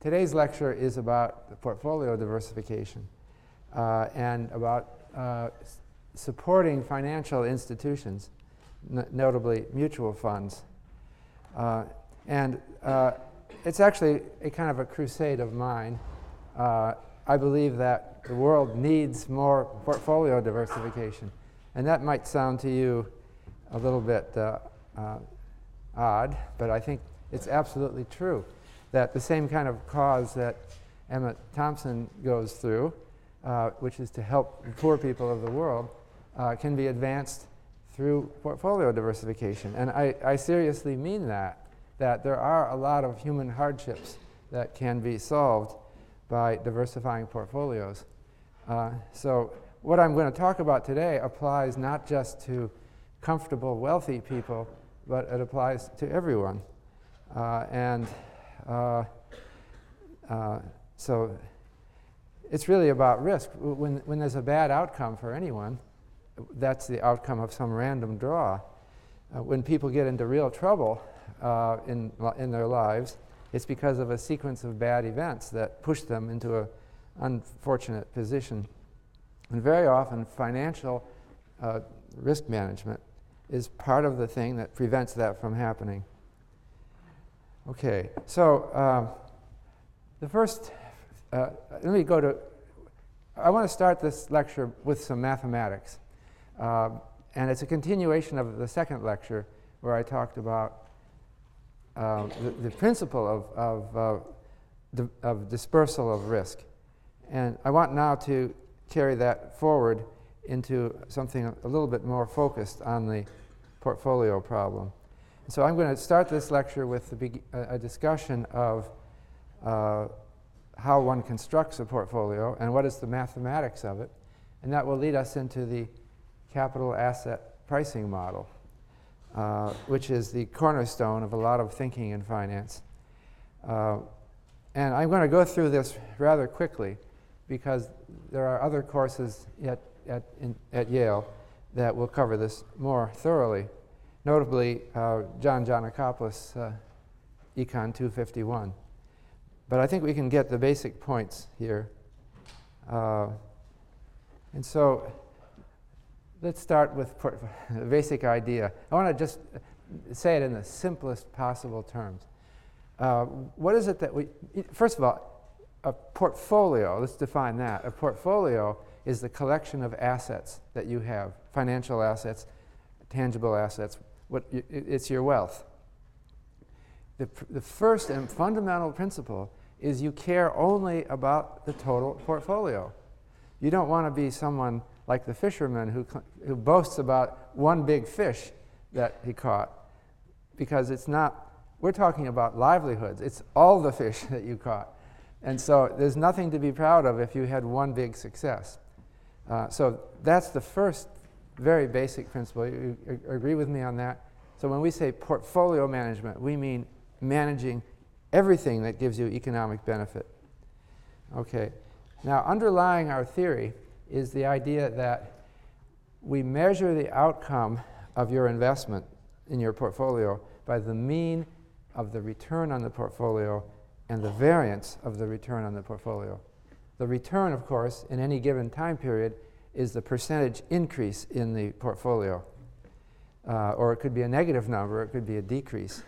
today's lecture is about portfolio diversification uh, and about uh, supporting financial institutions, notably mutual funds. Uh, and uh, it's actually a kind of a crusade of mine. Uh, I believe that the world needs more portfolio diversification. And that might sound to you a little bit uh, odd, but I think it's absolutely true that the same kind of cause that Emmett Thompson goes through, uh, which is to help poor people of the world, uh, can be advanced through portfolio diversification. And I, I seriously mean that, that there are a lot of human hardships that can be solved by diversifying portfolios. Uh, so, what I'm going to talk about today applies not just to comfortable, wealthy people, but it applies to everyone. Uh, and uh, uh, so, it's really about risk. When, when there's a bad outcome for anyone, that's the outcome of some random draw. Uh, when people get into real trouble uh, in, in their lives, it's because of a sequence of bad events that push them into an unfortunate position. And very often, financial risk management is part of the thing that prevents that from happening. Okay, so um, the first, uh, let me go to, I want to start this lecture with some mathematics. Um, and it's a continuation of the second lecture where I talked about uh, the, the, principle of, of, uh, di- of dispersal of risk. And I want now to carry that forward into something a little bit more focused on the portfolio problem. So I'm going to start this lecture with a, discussion of uh, how one constructs a portfolio and what is the mathematics of it. And that will lead us into the capital asset pricing model, uh, which is the cornerstone of a lot of thinking in finance. Uh, and I'm going to go through this rather quickly because there are other courses at, at, in, at Yale that will cover this more thoroughly, notably uh, John Geanakoplos, uh, Econ 251. But I think we can get the basic points here. Uh, and so let's start with the basic idea. I want to just say it in the simplest possible terms. Uh, what is it that we, first of all, a portfolio, let's define that. A portfolio is the collection of assets that you have financial assets, tangible assets, what, it's your wealth. The, the first and fundamental principle is you care only about the total portfolio. You don't want to be someone like the fisherman who, who boasts about one big fish that he caught, because it's not, we're talking about livelihoods. It's all the fish that you caught. And so there's nothing to be proud of if you had one big success. Uh, so that's the first very basic principle. You, agree with me on that? So when we say portfolio management, we mean managing everything that gives you economic benefit. Okay. Now, underlying our theory is the idea that we measure the outcome of your investment in your portfolio by the mean of the return on the portfolio and the variance of the return on the portfolio. The return, of course, in any given time period is the percentage increase in the portfolio. Uh, or it could be a negative number, it could be a decrease.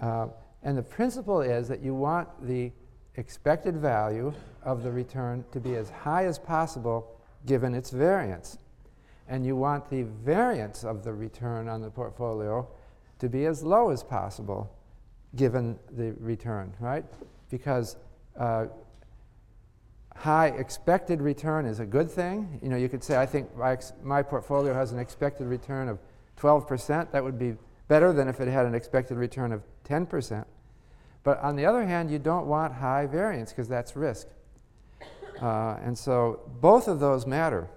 Uh, and the principle is that you want the expected value of the return to be as high as possible given its variance. And you want the variance of the return on the portfolio to be as low as possible given the return, right? Because uh, high expected return is a good thing. You know, you could say, I think my, ex- my portfolio has an expected return of 12%. That would be better than if it had an expected return of 10%. But on the other hand, you don't want high variance because that's risk. Uh, and so both of those matter.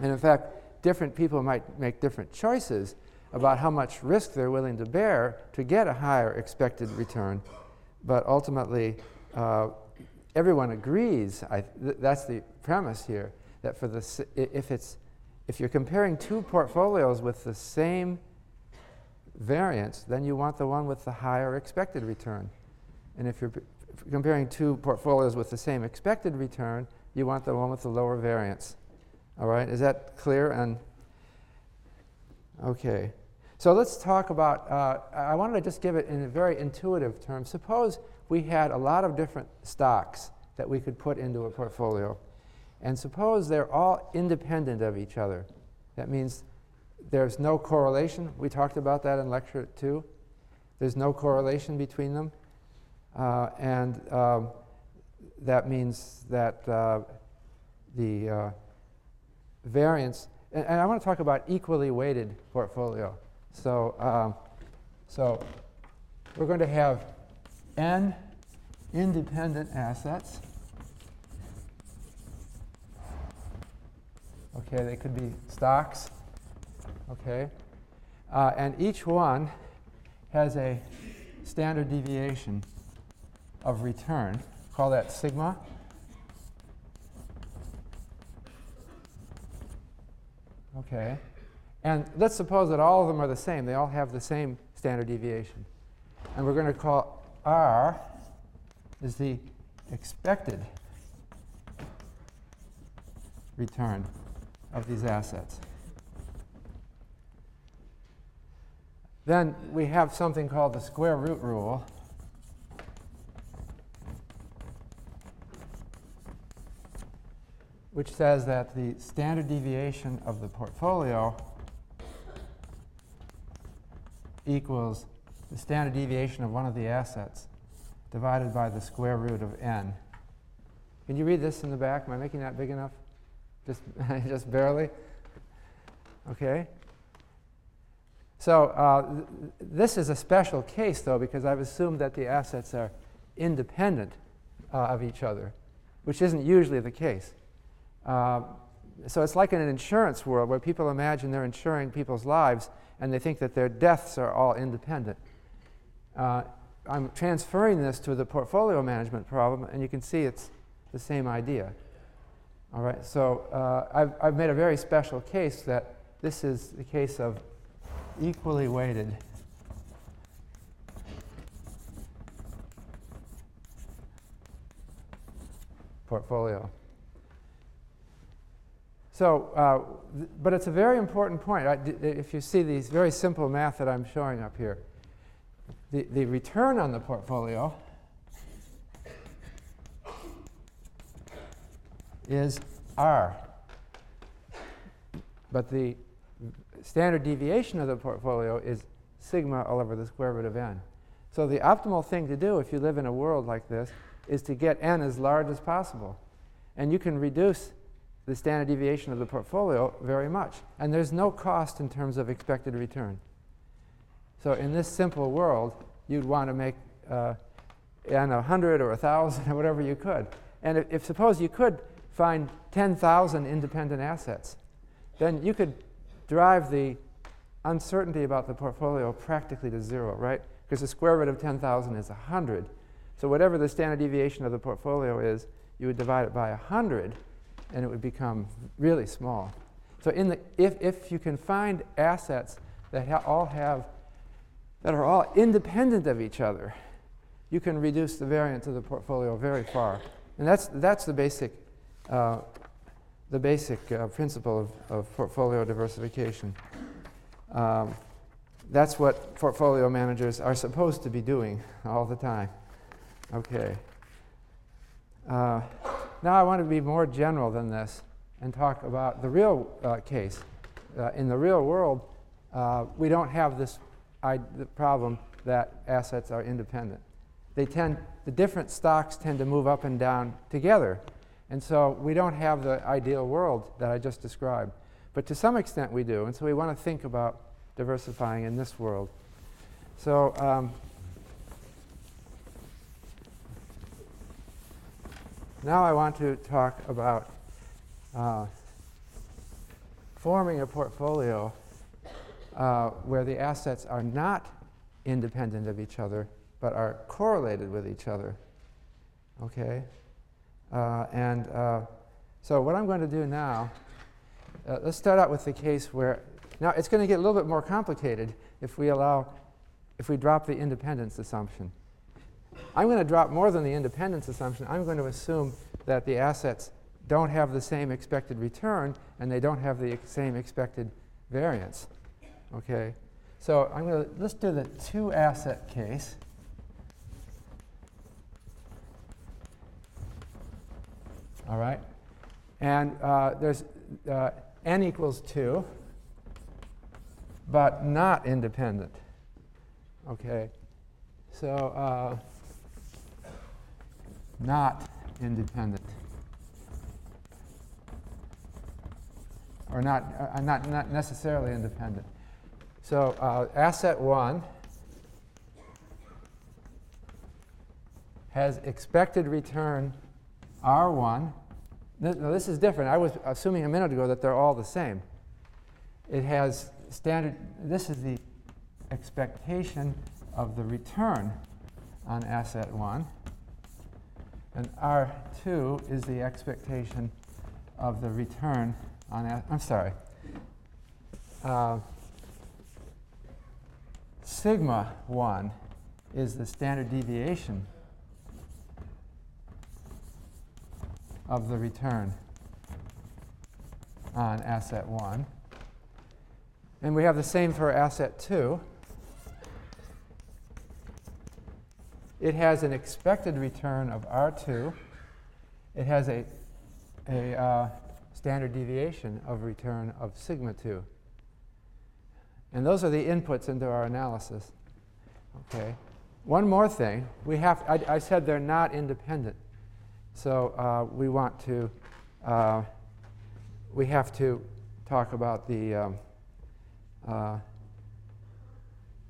And in fact, different people might make different choices about how much risk they're willing to bear to get a higher expected return. But ultimately, uh, everyone agrees, I, th- that's the premise here, that for the, if, it's, if you're comparing two portfolios with the same variance, then you want the one with the higher expected return. And if you're p- comparing two portfolios with the same expected return, you want the one with the lower variance. All right, is that clear? And okay, so let's talk about. Uh, I wanted to just give it in a very intuitive term. Suppose we had a lot of different stocks that we could put into a portfolio, and suppose they're all independent of each other. That means there's no correlation. We talked about that in lecture two. There's no correlation between them. Uh, and um, that means that uh, the uh, variance, and, and, I want to talk about equally weighted portfolio. So, um, so we're going to have n independent assets. Okay, they could be stocks. Okay, uh, and each one has a standard deviation of return. Call that sigma. Okay. And let's suppose that all of them are the same. They all have the same standard deviation. And we're going to call R is the expected return of these assets. Then we have something called the square root rule. which says that the standard deviation of the portfolio equals the standard deviation of one of the assets divided by the square root of n. Can you read this in the back? Am I making that big enough? Just, just barely? Okay. So uh, th this is a special case, though, because I've assumed that the assets are independent uh, of each other, which isn't usually the case. Uh, so it's like in an insurance world where people imagine they're insuring people's lives and they think that their deaths are all independent. Uh, I'm transferring this to the portfolio management problem, and you can see it's the same idea. All right, so uh, I've, I've made a very special case that this is the case of equally weighted portfolio. So, uh, th- but it's a very important point. if you see these very simple math that I'm showing up here, the, the return on the portfolio is R. But the standard deviation of the portfolio is sigma all over the square root of n. So the optimal thing to do if you live in a world like this is to get n as large as possible. And you can reduce the standard deviation of the portfolio very much. And there's no cost in terms of expected return. So in this simple world, you'd want to make uh, n 100 or a 1,000 or whatever you could. And if, if suppose you could find 10,000 independent assets, then you could drive the uncertainty about the portfolio practically to zero, right? Because the square root of 10,000 is 100. So whatever the standard deviation of the portfolio is, you would divide it by 100, and it would become really small. So in the, if, if you can find assets that ha all have, that are all independent of each other, you can reduce the variance of the portfolio very far. And that's, that's the basic, uh, the basic uh, principle of, of portfolio diversification. Um, that's what portfolio managers are supposed to be doing all the time. Okay. Uh, now I want to be more general than this and talk about the real uh, case. Uh, in the real world, uh, we don't have this the problem that assets are independent. They tend, the different stocks tend to move up and down together. And so we don't have the ideal world that I just described. But to some extent we do. And so we want to think about diversifying in this world. So um, Now I want to talk about uh, forming a portfolio uh, where the assets are not independent of each other, but are correlated with each other. Okay? Uh, and uh, so what I'm going to do now, uh, let's start out with the case where, now it's going to get a little bit more complicated if we allow, if we drop the independence assumption. I'm going to drop more than the independence assumption. I'm going to assume that the assets don't have the same expected return and they don't have the same expected variance. Okay? So I'm going to, let's do the two asset case. All right? And uh, there's uh, n equals 2, but not independent. Okay? So, uh, not independent. Or not, uh, not, not necessarily independent. So, uh, asset 1 has expected return R1 this, now this is different. I was assuming a minute ago that they're all the same. It has standard, this is the expectation of the return on asset 1. And R2 is the expectation of the return on, I'm sorry. Uh, sigma 1 is the standard deviation of the return on asset 1. And we have the same for asset 2. It has an expected return of R2. It has a, a uh, standard deviation of return of sigma 2. And those are the inputs into our analysis. Okay. One more thing. We have, I, I said they're not independent. So uh, we want to, uh, we have to talk about the um, uh,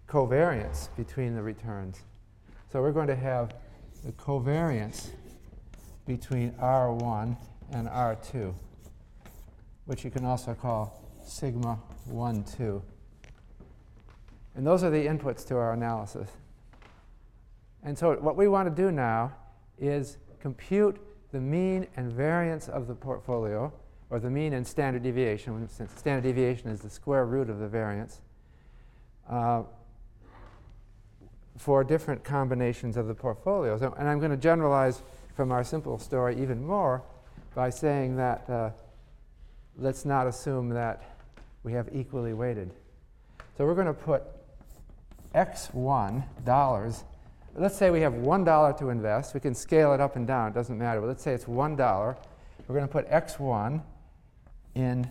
covariance between the returns. So we're going to have the covariance between R1 and R2, which you can also call sigma 1, 2. And those are the inputs to our analysis. And so what we want to do now is compute the mean and variance of the portfolio, or the mean and standard deviation, since standard deviation is the square root of the variance, uh, for different combinations of the portfolios. And I'm going to generalize from our simple story even more by saying that uh, let's not assume that we have equally weighted. So we're going to put x1 dollars let's say we have $1 to invest. We can scale it up and down, it doesn't matter. But let's say it's $1. We're going to put X1 in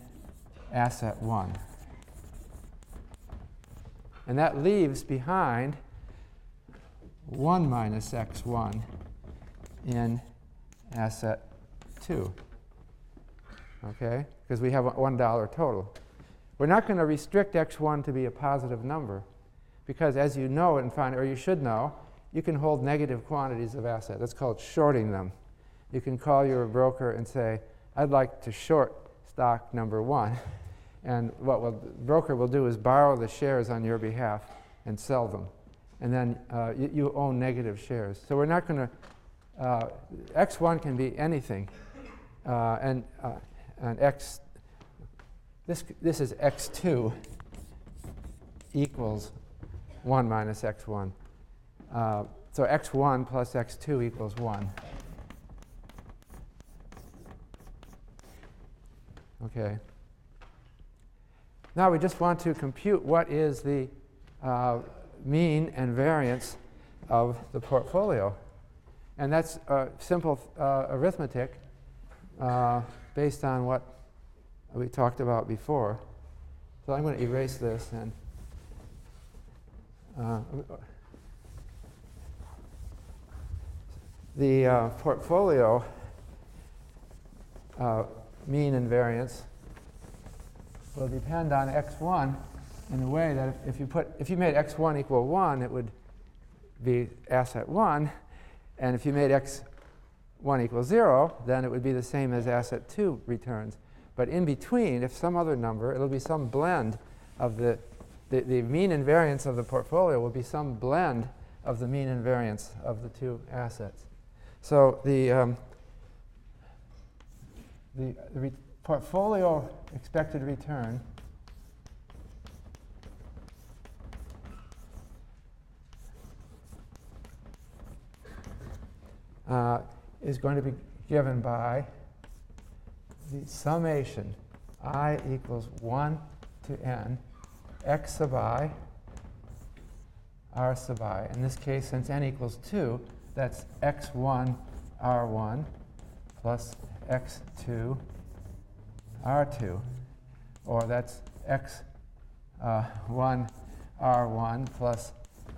asset 1. And that leaves behind 1 minus X1 in asset 2. Okay? Because we have $1 total. We're not going to restrict X1 to be a positive number because as you know and find, or you should know, you can hold negative quantities of asset. That's called shorting them. You can call your broker and say, I'd like to short stock number one. And what will, the broker will do is borrow the shares on your behalf and sell them. And then uh, you, you, own negative shares. So we're not going to, uh, X1 can be anything. Uh, and, uh, and X, this, this is X2 equals 1 minus X1. Uh, so x1 plus x2 equals 1. Okay. Now we just want to compute what is the uh, mean and variance of the portfolio. And that's uh, simple arithmetic uh, based on what we talked about before. So I'm going to erase this and the uh, portfolio uh, mean and variance will depend on x1 in a way that if, if, you put if you made x1 equal 1 it would be asset 1 and if you made x1 equal 0 then it would be the same as asset 2 returns. But in between if some other number it'll be some blend of the, the, the mean and variance of the portfolio will be some blend of the mean and variance of the two assets. So the, um, the, the re- portfolio expected return uh, is going to be given by the summation i equals 1 to n x sub i r sub i. In this case, since n equals 2, that's x1 r1 plus x2 r2. Or that's x1 uh, r1 plus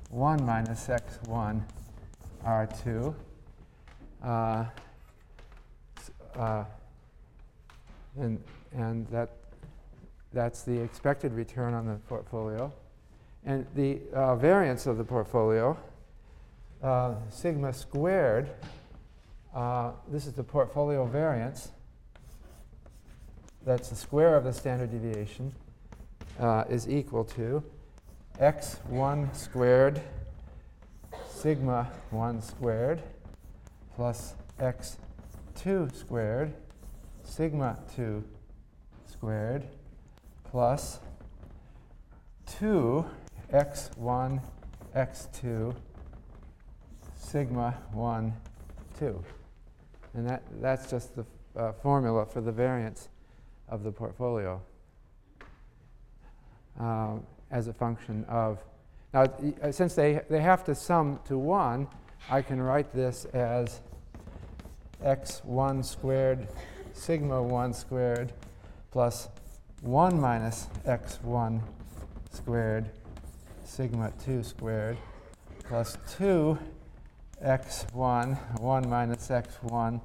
1 minus x1 r2. Uh, uh, and and that, that's the expected return on the portfolio. And the uh, variance of the portfolio, uh, sigma squared, uh, this is the portfolio variance. That's the square of the standard deviation, uh, is equal to x1 squared sigma 1 squared plus x2 squared sigma 2 squared plus 2 x1 x2 sigma 1 2. And that, that's just the uh, formula for the variance of the portfolio uh, as a function of. Now, uh, since they, they have to sum to 1, I can write this as x1 squared sigma 1 squared plus 1 minus x1 squared sigma 2 squared plus 2 x1, 1 minus x1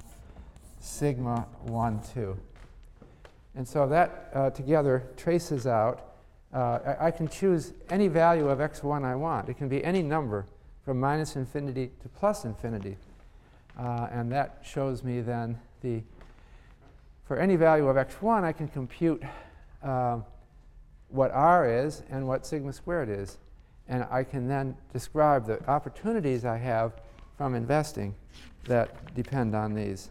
sigma 1, 2. And so that uh, together traces out, uh, I, I, can choose any value of x1 I want. It can be any number from minus infinity to plus infinity. Uh, and that shows me then the for any value of x1, I can compute uh, what r is and what sigma squared is. And I can then describe the opportunities I have from investing that depend on these.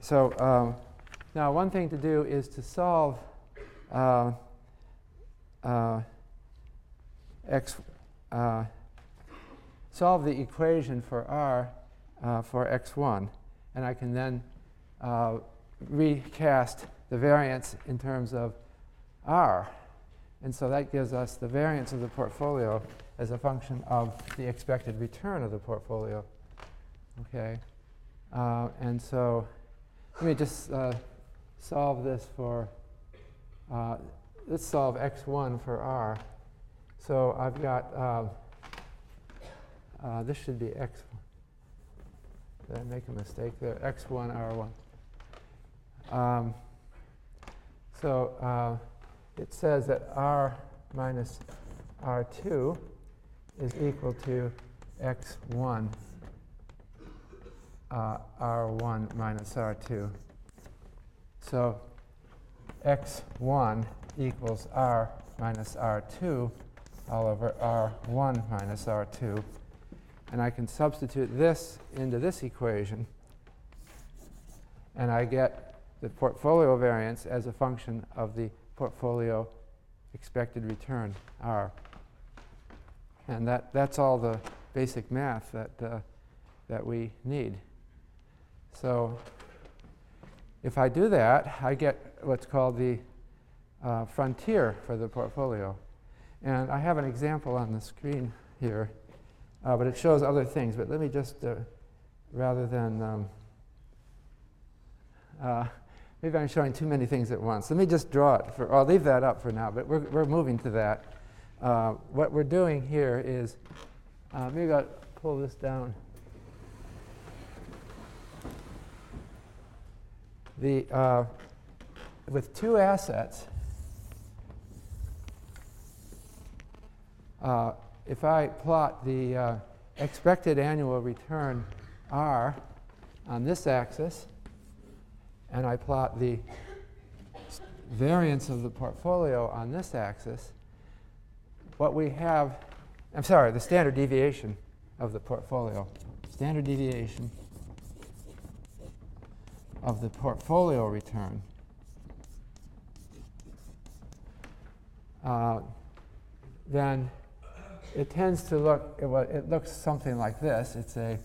So um, now one thing to do is to solve uh, uh, x, uh, solve the equation for r uh, for x1. And I can then uh, recast the variance in terms of R. And so that gives us the variance of the portfolio as a function of the expected return of the portfolio. Okay? Uh, and so let me just uh, solve this for, uh, let's solve x1 for r. So I've got, uh, uh, this should be x. Did I make a mistake there? x1, r1. Um, so uh, it says that r minus r2 is equal to x1 uh, r1 minus r2. So x1 equals r minus r2 all over r1 minus r2. And I can substitute this into this equation, and I get the portfolio variance as a function of the portfolio expected return, R. And that, that's all the basic math that, uh, that we need. So if I do that, I get what's called the uh, frontier for the portfolio. And I have an example on the screen here, uh, but it shows other things. But let me just, uh, rather than um, uh, Maybe I'm showing too many things at once. Let me just draw it. For, I'll leave that up for now, but we're, we're moving to that. Uh, what we're doing here is, uh, maybe I'll pull this down. The, uh, with two assets, uh, if I plot the uh, expected annual return R on this axis, and I plot the variance of the portfolio on this axis, what we have, I'm sorry, the standard deviation of the portfolio. Standard deviation of the portfolio return. Uh, then it tends to look, it, it looks something like this. It's a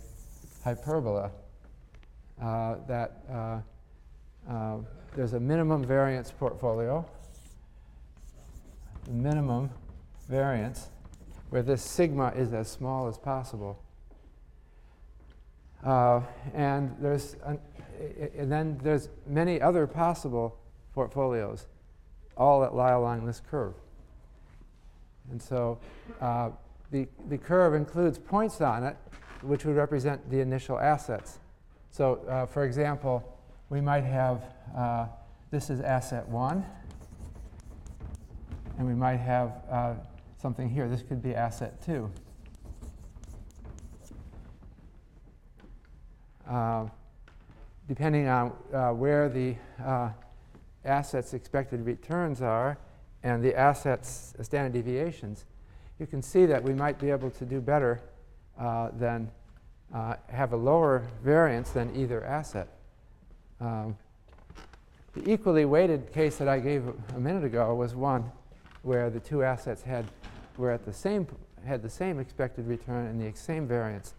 hyperbola uh, that uh, uh, there's a minimum variance portfolio, minimum variance, where this sigma is as small as possible. Uh, and there's an, and then there's many other possible portfolios, all that lie along this curve. And so uh, the, the curve includes points on it, which would represent the initial assets. So, uh, for example, we might have uh, this is asset one, and we might have uh, something here. This could be asset two. Uh, depending on uh, where the uh, assets expected returns are and the assets standard deviations, you can see that we might be able to do better uh, than have a lower variance than either asset. Um, the equally weighted case that I gave a minute ago was one where the two assets had were at the same had the same expected return and the same variance,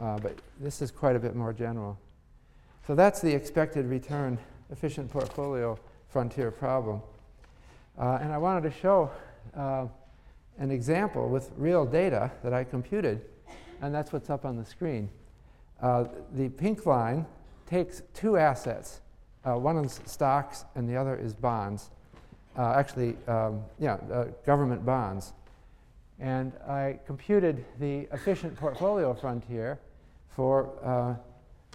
uh, but this is quite a bit more general. So that's the expected return efficient portfolio frontier problem. Uh, and I wanted to show uh, an example with real data that I computed, and that's what's up on the screen. Uh, the pink line takes two assets. Uh, one is stocks and the other is bonds. Uh, actually, um, yeah, uh, government bonds. And I computed the efficient portfolio frontier for uh,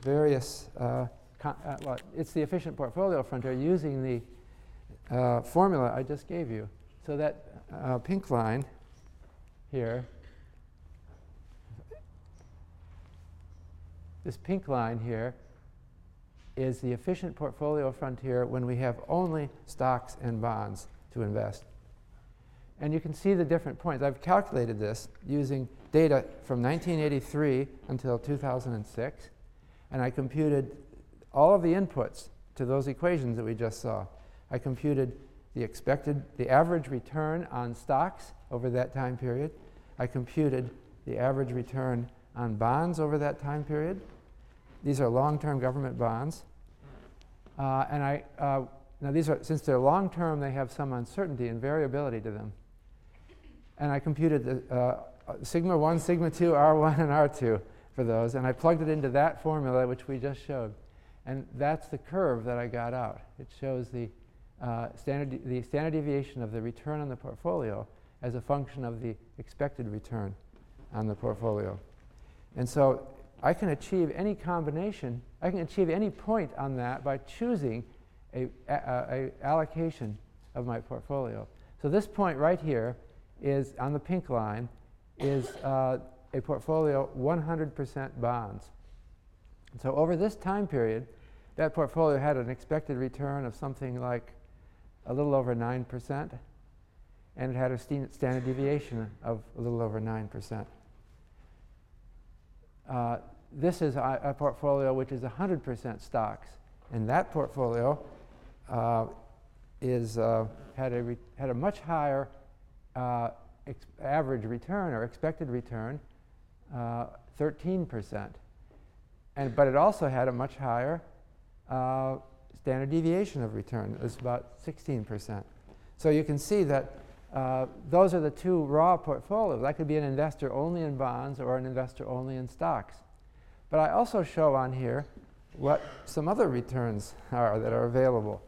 various, uh, well, it's the efficient portfolio frontier using the formula I just gave you. So that pink line here this pink line here is the efficient portfolio frontier when we have only stocks and bonds to invest. And you can see the different points. I've calculated this using data from 1983 until 2006, and I computed all of the inputs to those equations that we just saw. I computed the expected, the average return on stocks over that time period. I computed the average return on bonds over that time period. These are long-term government bonds. Uh, and I, uh, now these are, since they're long-term, they have some uncertainty and variability to them. And I computed the uh, sigma 1, sigma 2, R1, and R2 for those, and I plugged it into that formula which we just showed. And that's the curve that I got out. It shows the, uh, standard, the standard deviation of the return on the portfolio as a function of the expected return on the portfolio. And so I can achieve any combination, I can achieve any point on that by choosing a, a, a, allocation of my portfolio. So this point right here is on the pink line is uh, a portfolio 100% bonds. So over this time period, that portfolio had an expected return of something like a little over 9%, and it had a standard deviation of a little over 9%. Uh, this is a, a, portfolio which is 100% stocks, and that portfolio uh, is, uh, had, a had a much higher uh, average return or expected return, 13%. Uh, and, but it also had a much higher standard deviation of return. It was about 16%. So you can see that uh, those are the two raw portfolios. I could be an investor only in bonds or an investor only in stocks. But I also show on here what some other returns are that are available.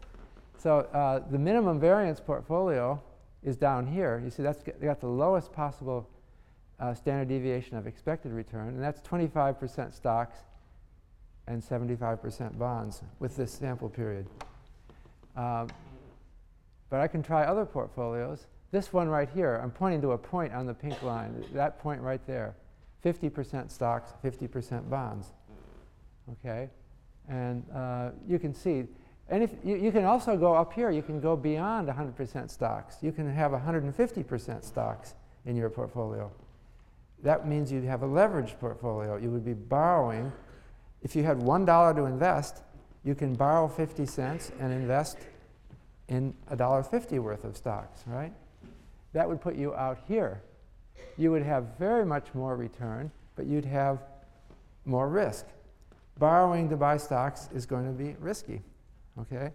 So uh, the minimum variance portfolio is down here. You see that's got the lowest possible uh, standard deviation of expected return, and that's 25% stocks and 75% bonds with this sample period. Um, but I can try other portfolios this one right here, I'm pointing to a point on the pink line, that point right there. 50% stocks, 50% bonds. Okay? And uh, you can see, and if you, you, can also go up here, you can go beyond 100% stocks. You can have 150% stocks in your portfolio. That means you'd have a leveraged portfolio. You would be borrowing. If you had $1 to invest, you can borrow 50 cents and invest in $1.50 worth of stocks, right? That would put you out here. You would have very much more return, but you'd have more risk borrowing to buy stocks is going to be risky. Okay?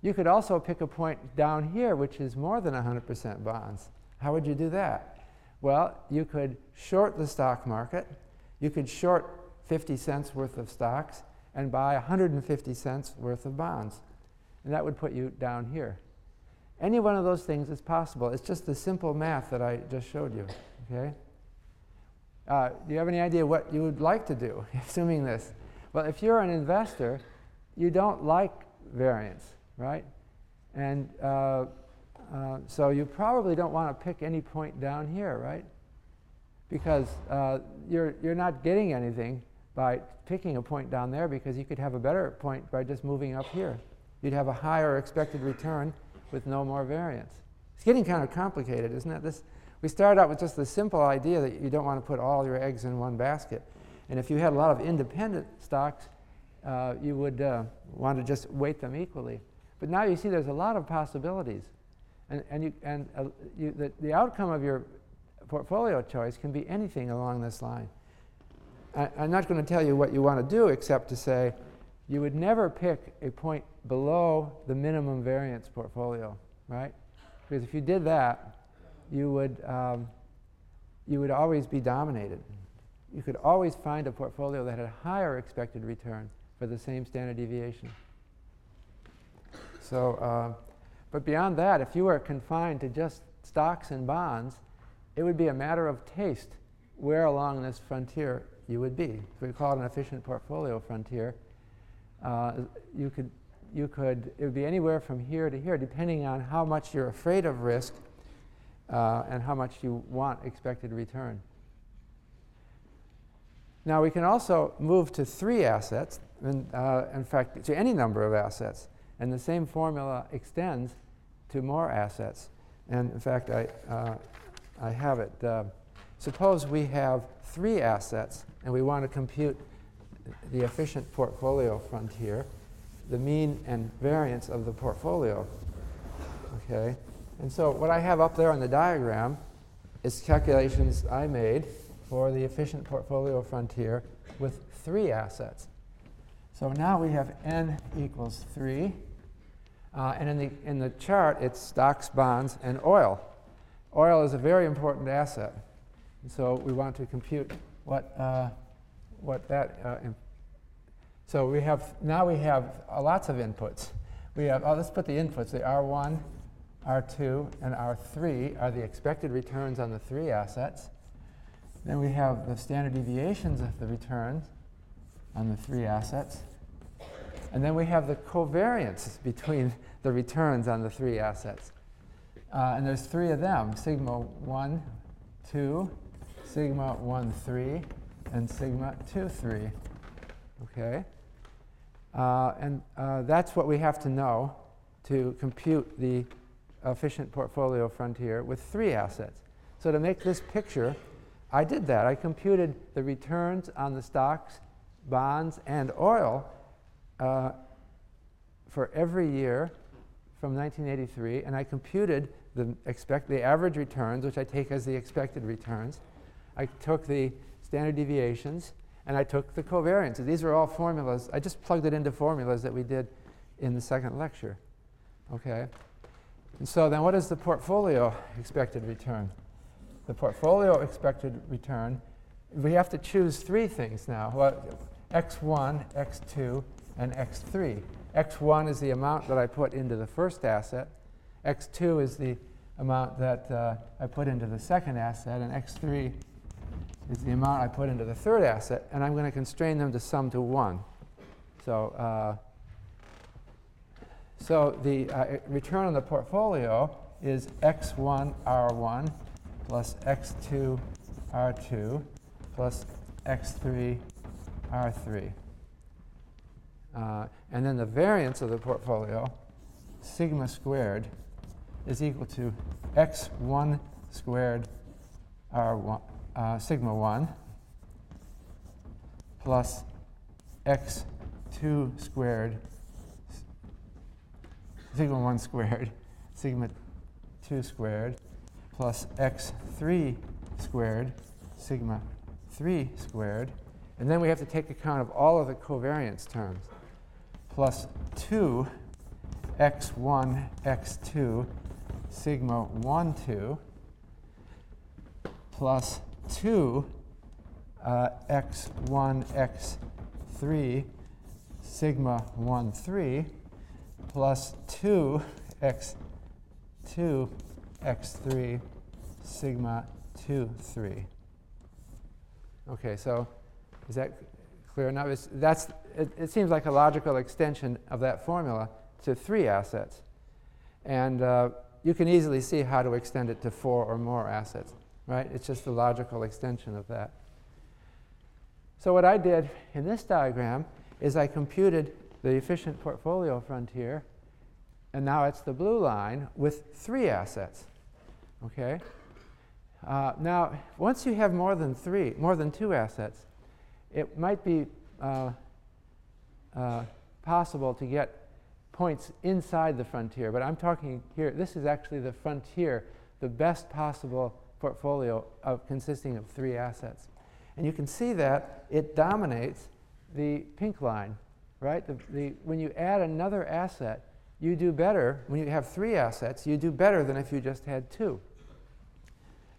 You could also pick a point down here which is more than 100% bonds. How would you do that? Well, you could short the stock market. You could short 50 cents worth of stocks and buy 150 cents worth of bonds. And that would put you down here. Any one of those things is possible. It's just the simple math that I just showed you. Okay? Uh, do you have any idea what you would like to do, assuming this? Well, if you're an investor, you don't like variance, right? And uh, uh, so you probably don't want to pick any point down here, right? Because uh, you're, you're not getting anything by picking a point down there because you could have a better point by just moving up here. You'd have a higher expected return with no more variance. It's getting kind of complicated, isn't it? This, we started out with just the simple idea that you don't want to put all your eggs in one basket. And if you had a lot of independent stocks, uh, you would uh, want to just weight them equally. But now you see there's a lot of possibilities. And, and, you, and uh, you, the, the outcome of your portfolio choice can be anything along this line. I, I'm not going to tell you what you want to do except to say you would never pick a point below the minimum variance portfolio, right? Because if you did that, you would, um, you would always be dominated. You could always find a portfolio that had a higher expected return for the same standard deviation. So, uh, but beyond that, if you were confined to just stocks and bonds, it would be a matter of taste where along this frontier you would be. So we call it an efficient portfolio frontier. Uh, you could, you could, it would be anywhere from here to here, depending on how much you're afraid of risk uh, and how much you want expected return. Now we can also move to three assets, and, uh, in fact, to any number of assets. And the same formula extends to more assets. And in fact, I, uh, I have it. Uh, suppose we have three assets and we want to compute the efficient portfolio frontier, the mean and variance of the portfolio. Okay? And so what I have up there on the diagram is calculations I made for the efficient portfolio frontier with three assets. So now we have n equals 3. Uh, and in the, in the chart, it's stocks, bonds, and oil. Oil is a very important asset. And so we want to compute what, uh, what that. Uh, so we have, now we have uh, lots of inputs. We have, oh, let's put the inputs, the R1, R2, and R3 are the expected returns on the three assets. Then we have the standard deviations of the returns on the three assets. And then we have the covariance between the returns on the three assets. Uh, and there's three of them, sigma 1, 2, sigma 1, 3, and sigma 2, 3. Okay? Uh, and uh, that's what we have to know to compute the efficient portfolio frontier with three assets. So to make this picture, I did that. I computed the returns on the stocks, bonds, and oil uh, for every year from 1983, and I computed the, expect, the average returns, which I take as the expected returns. I took the standard deviations, and I took the covariance. These are all formulas. I just plugged it into formulas that we did in the second lecture. Okay? And so then what is the portfolio expected return? The portfolio expected return, we have to choose three things now. Well, x1, x2, and x3. x1 is the amount that I put into the first asset. x2 is the amount that uh, I put into the second asset, and x3 is the amount I put into the third asset, and I'm going to constrain them to sum to 1. So, uh, so the uh, return on the portfolio is x1 r1 plus x2 r2 plus x3 r3. Uh, and then the variance of the portfolio, sigma squared, is equal to x1 squared r1, uh, sigma 1 plus x2 squared sigma 1 squared sigma 2 squared plus x3 squared sigma 3 squared And then we have to take account of all of the covariance terms. Plus 2 x1, x2, sigma 1, 2, plus 2 uh, x1, x3, sigma 1, 3, plus 2 x2, x3, sigma 2, 3. Okay, so is that clear enough? It's, that's, it, it, seems like a logical extension of that formula to three assets. And uh, you can easily see how to extend it to four or more assets, right? It's just the logical extension of that. So what I did in this diagram is I computed the efficient portfolio frontier, and now it's the blue line with three assets, okay? Uh, now, once you have more than three, more than two assets, it might be uh, uh, possible to get points inside the frontier, but I'm talking here, this is actually the frontier, the best possible portfolio of consisting of three assets. And you can see that it dominates the pink line, right? The, the, when you add another asset, you do better. When you have three assets, you do better than if you just had two.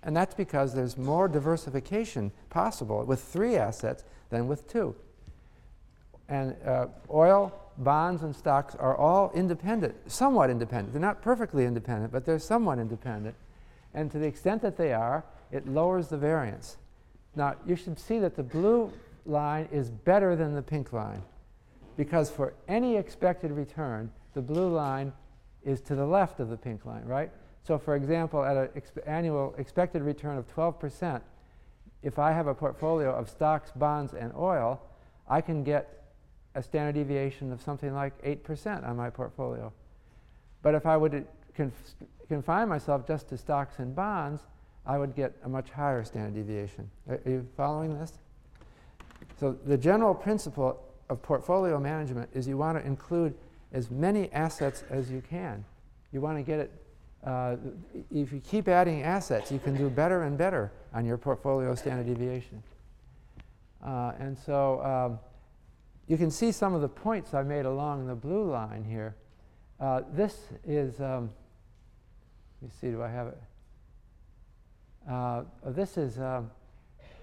And that's because there's more diversification possible with three assets than with two. And uh, oil, bonds, and stocks are all independent, somewhat independent. They're not perfectly independent, but they're somewhat independent. And to the extent that they are, it lowers the variance. Now, you should see that the blue line is better than the pink line because for any expected return, the blue line is to the left of the pink line, right? So for example, at an exp annual expected return of 12%, if I have a portfolio of stocks, bonds, and oil, I can get a standard deviation of something like 8% on my portfolio. But if I would conf confine myself just to stocks and bonds, I would get a much higher standard deviation. Are, are you following this? So the general principle of portfolio management is you want to include as many assets as you can. You want to get it uh, if you keep adding assets, you can do better and better on your portfolio standard deviation. Uh, and so um, you can see some of the points I made along the blue line here. Uh, this is, um, let me see, do I have it? Uh, this is, um,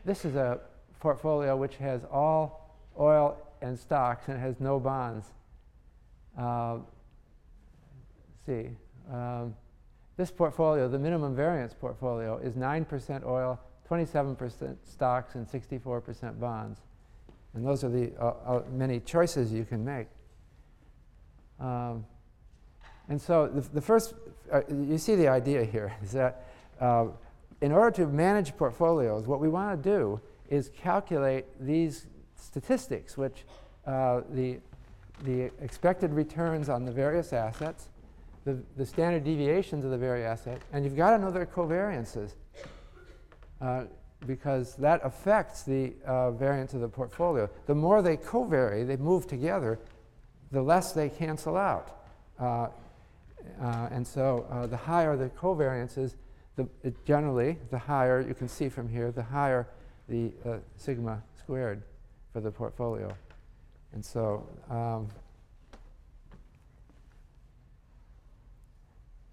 this is a portfolio which has all oil and stocks and has no bonds. Uh, see. Um, this portfolio, the minimum variance portfolio, is 9% oil, 27% stocks, and 64% bonds. And those are the uh, uh, many choices you can make. Um, and so the, the first, uh, you see the idea here is that uh, in order to manage portfolios, what we want to do is calculate these statistics, which uh, the, the expected returns on the various assets, the, the standard deviations of the various assets, and you've got to know their covariances uh, because that affects the uh, variance of the portfolio. The more they covary, they move together, the less they cancel out. Uh, uh and so uh, the higher the covariances, the, generally, the higher, you can see from here, the higher the uh, sigma squared for the portfolio. And so um,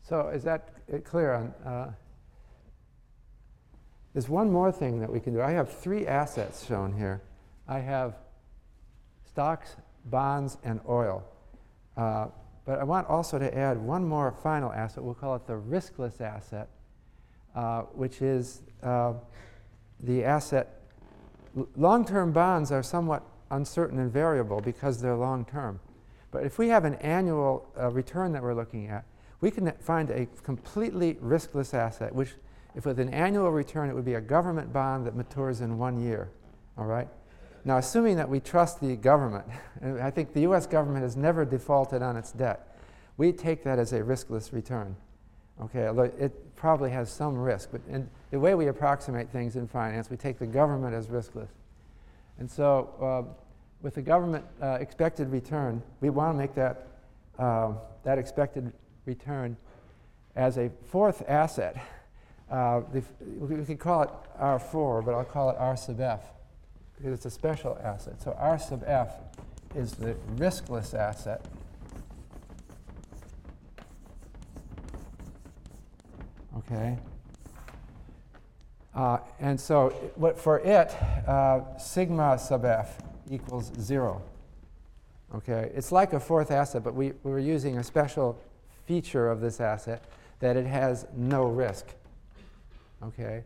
So is that clear on? Uh, there's one more thing that we can do. I have three assets shown here. I have stocks, bonds, and oil. But I want also to add one more final asset. We'll call it the riskless asset, uh, which is uh, the asset. Long term bonds are somewhat uncertain and variable because they're long term. But if we have an annual uh, return that we're looking at, we can find a completely riskless asset, which, if with an annual return, it would be a government bond that matures in one year. All right? Now, assuming that we trust the government, and I think the US government has never defaulted on its debt, we take that as a riskless return. Okay, although it probably has some risk, but in the way we approximate things in finance, we take the government as riskless. And so, uh, with the government uh, expected return, we want to make that, uh, that expected return as a fourth asset. Uh, we could call it R4, but I'll call it R sub F. because it's a special asset. So R sub F is the riskless asset. Okay. Uh, and so what for it, uh, sigma sub f equals zero. Okay, it's like a fourth asset, but we, we were using a special feature of this asset that it has no risk. Okay.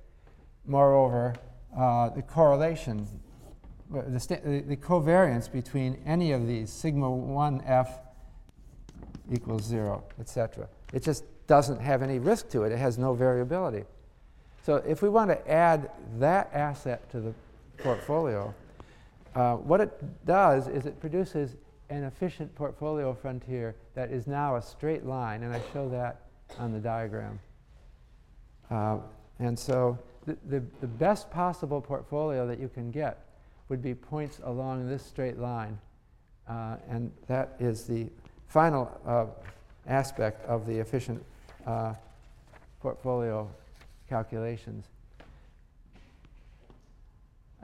Moreover, uh, the correlation, the, the, covariance between any of these, sigma 1f equals 0, etc. It just doesn't have any risk to it. It has no variability. So if we want to add that asset to the portfolio, uh, what it does is it produces an efficient portfolio frontier that is now a straight line, and I show that on the diagram. Uh, and so the, the, the, best possible portfolio that you can get would be points along this straight line. Uh, and that is the final uh, aspect of the efficient uh, portfolio calculations.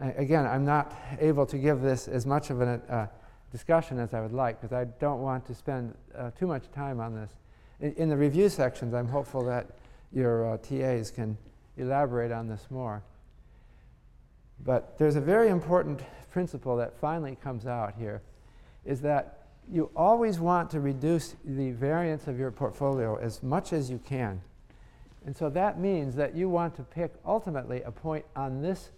I, again, I'm not able to give this as much of a uh, discussion as I would like because I don't want to spend uh, too much time on this. In, the review sections, I'm hopeful that your uh, TAs can elaborate on this more. But there's a very important principle that finally comes out here is that you always want to reduce the variance of your portfolio as much as you can. And so that means that you want to pick ultimately a point on this,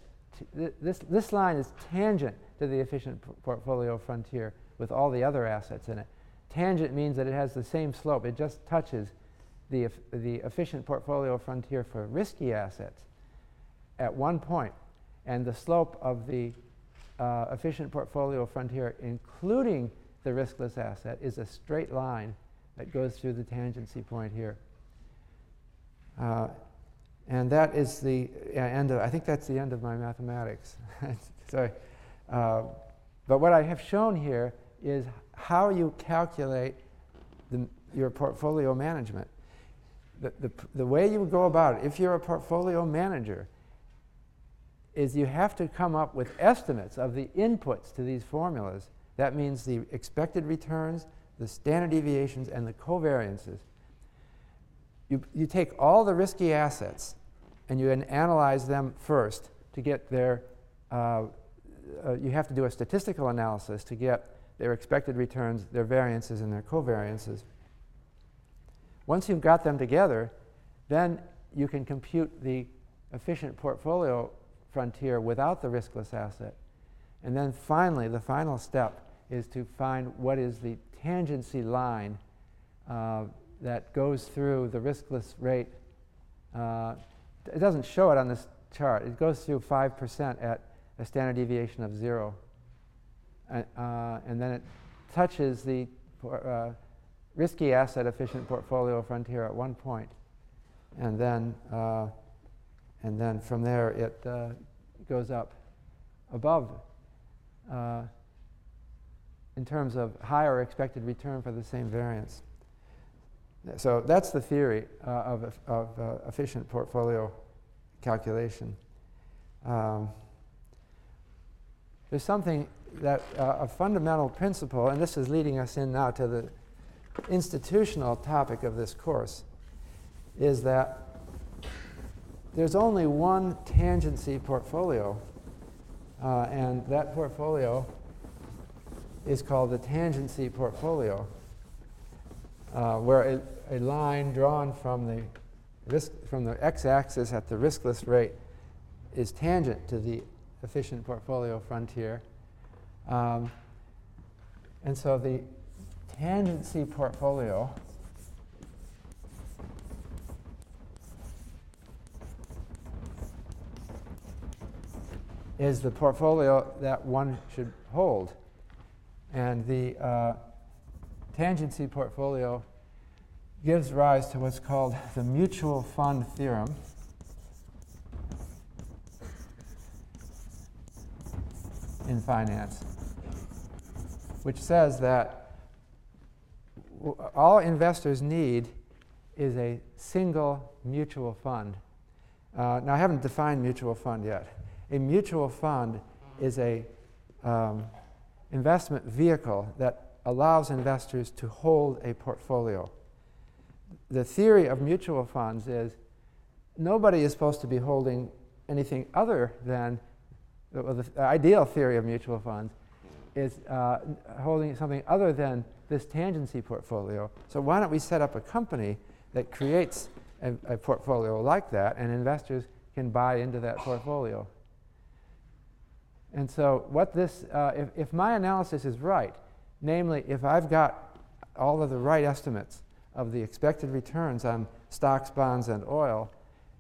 this, this line is tangent to the efficient portfolio frontier with all the other assets in it. Tangent means that it has the same slope. It just touches the, the efficient portfolio frontier for risky assets at one point. And the slope of the uh, efficient portfolio frontier, including the riskless asset, is a straight line that goes through the tangency point here. Uh, and that is the end of, I think that's the end of my mathematics. Sorry. Uh, but what I have shown here is how you calculate the, your portfolio management. The, the, the way you go about it, if you're a portfolio manager, is you have to come up with estimates of the inputs to these formulas. That means the expected returns, the standard deviations, and the covariances. You, you take all the risky assets and you analyze them first to get their, uh, uh, you have to do a statistical analysis to get their expected returns, their variances, and their covariances. Once you've got them together, then you can compute the efficient portfolio frontier without the riskless asset. And then finally, the final step is to find what is the tangency line uh, that goes through the riskless rate. Uh, it doesn't show it on this chart. It goes through 5% at a standard deviation of zero. Uh, and then it touches the uh, risky asset efficient portfolio frontier at one point. And then, uh, and then from there it uh, goes up above uh, in terms of higher expected return for the same variance. So that's the theory uh, of, of uh, efficient portfolio calculation. Um, there's something that uh, a fundamental principle, and this is leading us in now to the institutional topic of this course, is that there's only one tangency portfolio, uh, and that portfolio is called the tangency portfolio, uh, where a, a, line drawn from the, risk, from the x-axis at the riskless rate is tangent to the efficient portfolio frontier. Um, and so the tangency portfolio is the portfolio that one should hold. And the uh, tangency portfolio gives rise to what's called the mutual fund theorem. in finance, which says that all investors need is a single mutual fund. Uh, now, I haven't defined mutual fund yet. A mutual fund is a um, investment vehicle that allows investors to hold a portfolio. The theory of mutual funds is nobody is supposed to be holding anything other than well, the ideal theory of mutual funds is uh, holding something other than this tangency portfolio. So why don't we set up a company that creates a, a portfolio like that, and investors can buy into that portfolio. And so, what this, uh, if, if my analysis is right, namely, if I've got all of the right estimates of the expected returns on stocks, bonds, and oil,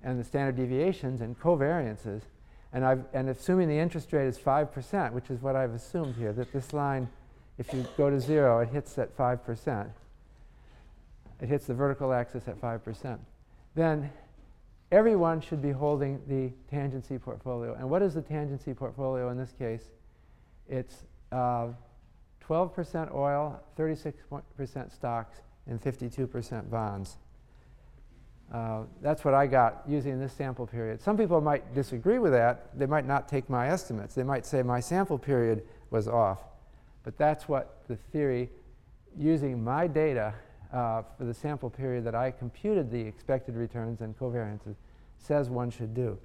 and the standard deviations and covariances, and, I've, and assuming the interest rate is 5%, which is what I've assumed here, that this line, if you go to zero, it hits at 5%. It hits the vertical axis at 5%. Then everyone should be holding the tangency portfolio. And what is the tangency portfolio in this case? It's uh, 12% oil, 36% stocks, and 52% bonds. Uh, that's what I got using this sample period. Some people might disagree with that. They might not take my estimates. They might say my sample period was off. But that's what the theory, using my data uh, for the sample period that I computed the expected returns and covariances, says one should do.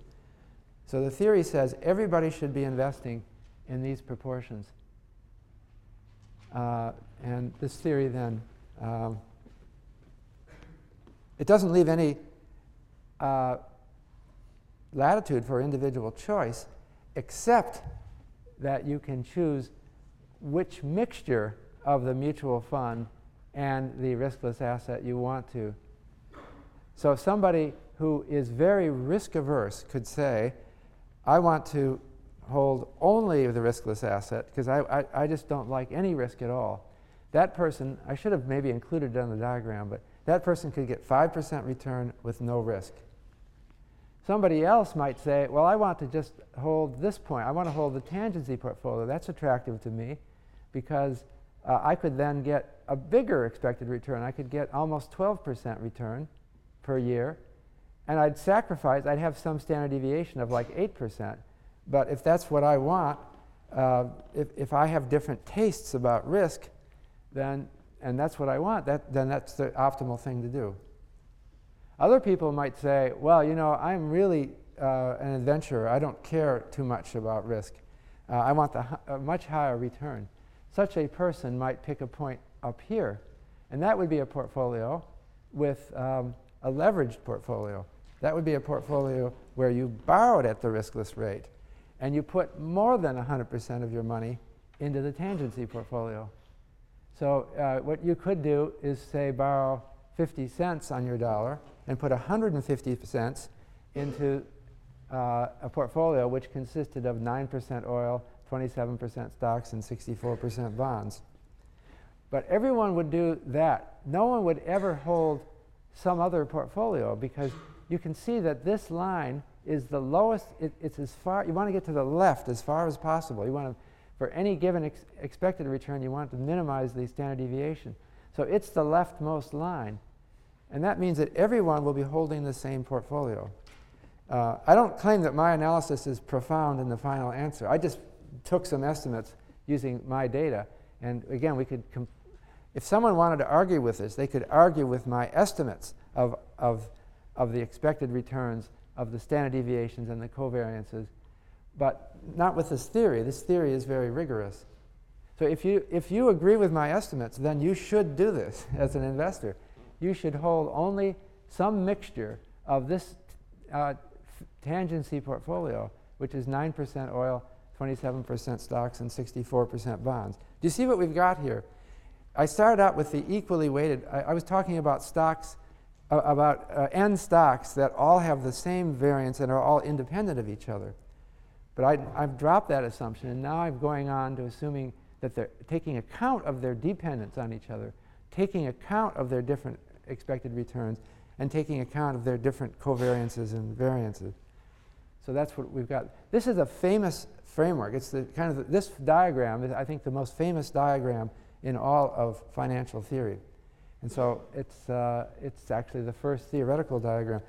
So the theory says everybody should be investing in these proportions. Uh, and this theory then um, it doesn't leave any uh, latitude for individual choice, except that you can choose which mixture of the mutual fund and the riskless asset you want to. So, somebody who is very risk averse could say, I want to hold only the riskless asset because I, I, I, just don't like any risk at all. That person, I should have maybe included it on the diagram, but that person could get 5% return with no risk. Somebody else might say, well, I want to just hold this point. I want to hold the tangency portfolio. That's attractive to me because uh, I could then get a bigger expected return. I could get almost 12% return per year. And I'd sacrifice, I'd have some standard deviation of like 8%. But if that's what I want, uh, if, if I have different tastes about risk, then and that's what I want, that, then that's the optimal thing to do. Other people might say, well, you know, I'm really uh, an adventurer. I don't care too much about risk. Uh, I want the, a much higher return. Such a person might pick a point up here, and that would be a portfolio with um, a leveraged portfolio. That would be a portfolio where you borrowed at the riskless rate, and you put more than 100% of your money into the tangency portfolio. So uh, what you could do is say borrow 50 cents on your dollar and put 150 cents into uh, a portfolio which consisted of 9% oil, 27% stocks, and 64% bonds. But everyone would do that. No one would ever hold some other portfolio because you can see that this line is the lowest. It, it's as far, you want to get to the left as far as possible. You want to for any given ex expected return, you want to minimize the standard deviation. So it's the leftmost line. And that means that everyone will be holding the same portfolio. Uh, I don't claim that my analysis is profound in the final answer. I just took some estimates using my data. And again, we could, if someone wanted to argue with this, they could argue with my estimates of, of, of the expected returns, of the standard deviations and the covariances, but not with this theory. This theory is very rigorous. So if you, if you agree with my estimates, then you should do this as an investor. You should hold only some mixture of this uh, tangency portfolio, which is 9% oil, 27% stocks, and 64% bonds. Do you see what we've got here? I started out with the equally weighted. I, I was talking about stocks, uh, about uh, N stocks that all have the same variance and are all independent of each other. But I, have dropped that assumption, and now I'm going on to assuming that they're taking account of their dependence on each other, taking account of their different expected returns, and taking account of their different covariances and variances. So that's what we've got. This is a famous framework. It's the kind of the, this diagram is, I think, the most famous diagram in all of financial theory. And so it's, uh, it's actually the first theoretical diagram.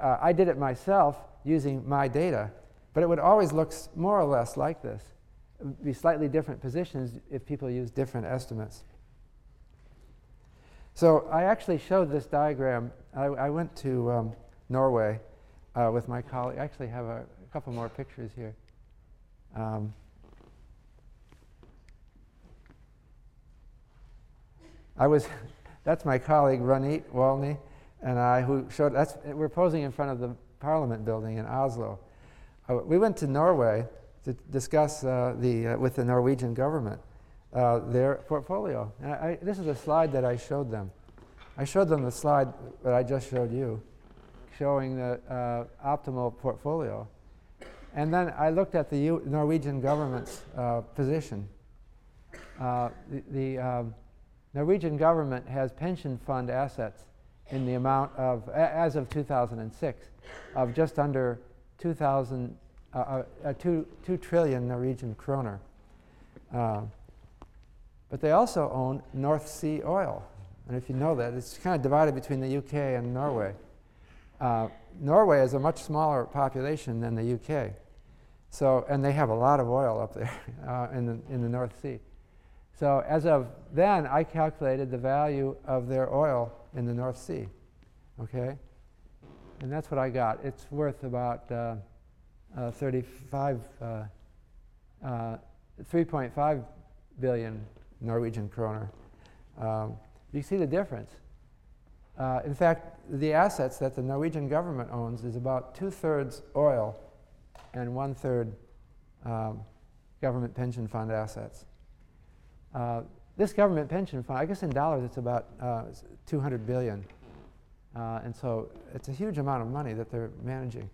Uh, I did it myself using my data but it would always look more or less like this. be slightly different positions if people use different estimates. So I actually showed this diagram. I, I went to um, Norway uh, with my colleague. I actually have a, a couple more pictures here. Um, I was, that's my colleague Ronit Wolny and I, who showed, that's, we're posing in front of the Parliament building in Oslo. Uh, we went to Norway to discuss uh, the, uh, with the Norwegian government uh, their portfolio. And I, this is a slide that I showed them. I showed them the slide that I just showed you, showing the uh, optimal portfolio. And then I looked at the U Norwegian government's uh, position. the, the um, Norwegian government has pension fund assets in the amount of, as of 2006, of just under 2,000, uh, uh, uh, 2, 2 trillion Norwegian kroner. Uh, but they also own North Sea oil. And if you know that, it's kind of divided between the UK and Norway. Uh, Norway has a much smaller population than the UK. So, and they have a lot of oil up there uh, in, the, in the North Sea. So as of then, I calculated the value of their oil in the North Sea. Okay? And that's what I got. It's worth about uh, uh, 35, uh, uh 3.5 billion Norwegian kroner. Um, you see the difference. Uh, in fact, the assets that the Norwegian government owns is about two thirds oil and one third um, government pension fund assets. Uh, this government pension fund, I guess in dollars it's about uh, 200 billion. Uh, and so it's a huge amount of money that they're managing.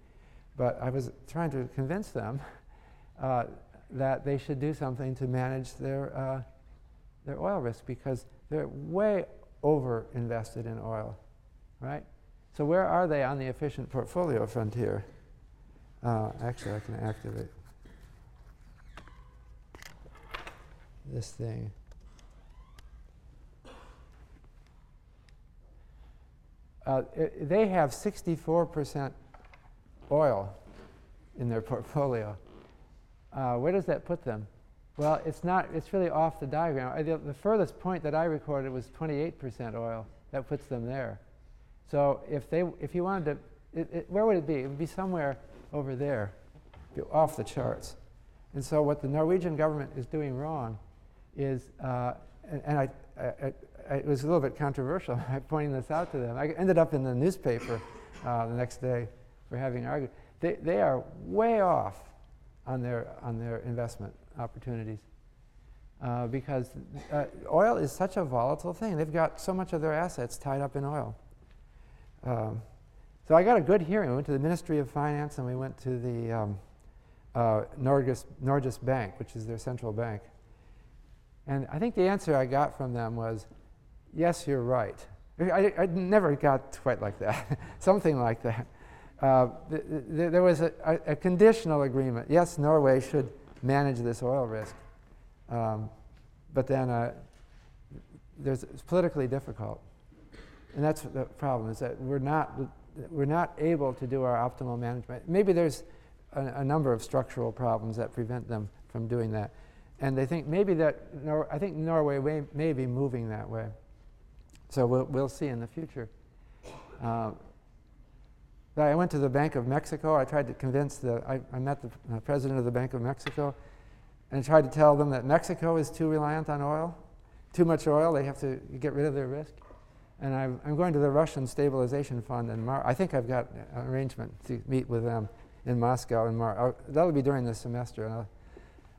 But I was trying to convince them uh, that they should do something to manage their, uh, their oil risk because they're way over invested in oil, right? So where are they on the efficient portfolio frontier? Uh, actually, I can activate this thing. Uh, it, they have 64% oil in their portfolio. Uh, where does that put them? Well, it's not, it's really off the diagram. Uh, the, the furthest point that I recorded was 28% oil. That puts them there. So if, they, if you wanted to, it, it, where would it be? It would be somewhere over there, off the charts. And so what the Norwegian government is doing wrong is, uh, and, and I, I, I, it was a little bit controversial pointing this out to them. I ended up in the newspaper uh, the next day for having argued. They, they are way off on their, on their investment opportunities uh, because uh, oil is such a volatile thing. They've got so much of their assets tied up in oil. Um, so I got a good hearing. We went to the Ministry of Finance and we went to the um, uh, Norges, Norges Bank, which is their central bank. And I think the answer I got from them was, yes, you're right. I, I never got quite like that, something like that. Uh, th th there was a, a, a, conditional agreement. Yes, Norway should manage this oil risk. Um, but then uh, there's, it's politically difficult. And that's the problem, is that we're not, we're not able to do our optimal management. Maybe there's a, a number of structural problems that prevent them from doing that. And they think maybe that, Nor I think Norway may, may, be moving that way. So we'll, we'll see in the future. Uh, I went to the Bank of Mexico. I tried to convince the, I, I met the president of the Bank of Mexico and tried to tell them that Mexico is too reliant on oil, too much oil, they have to get rid of their risk. And I'm, I'm going to the Russian Stabilization Fund in March. I think I've got an arrangement to meet with them in Moscow in March. That'll be during the semester. And I'll,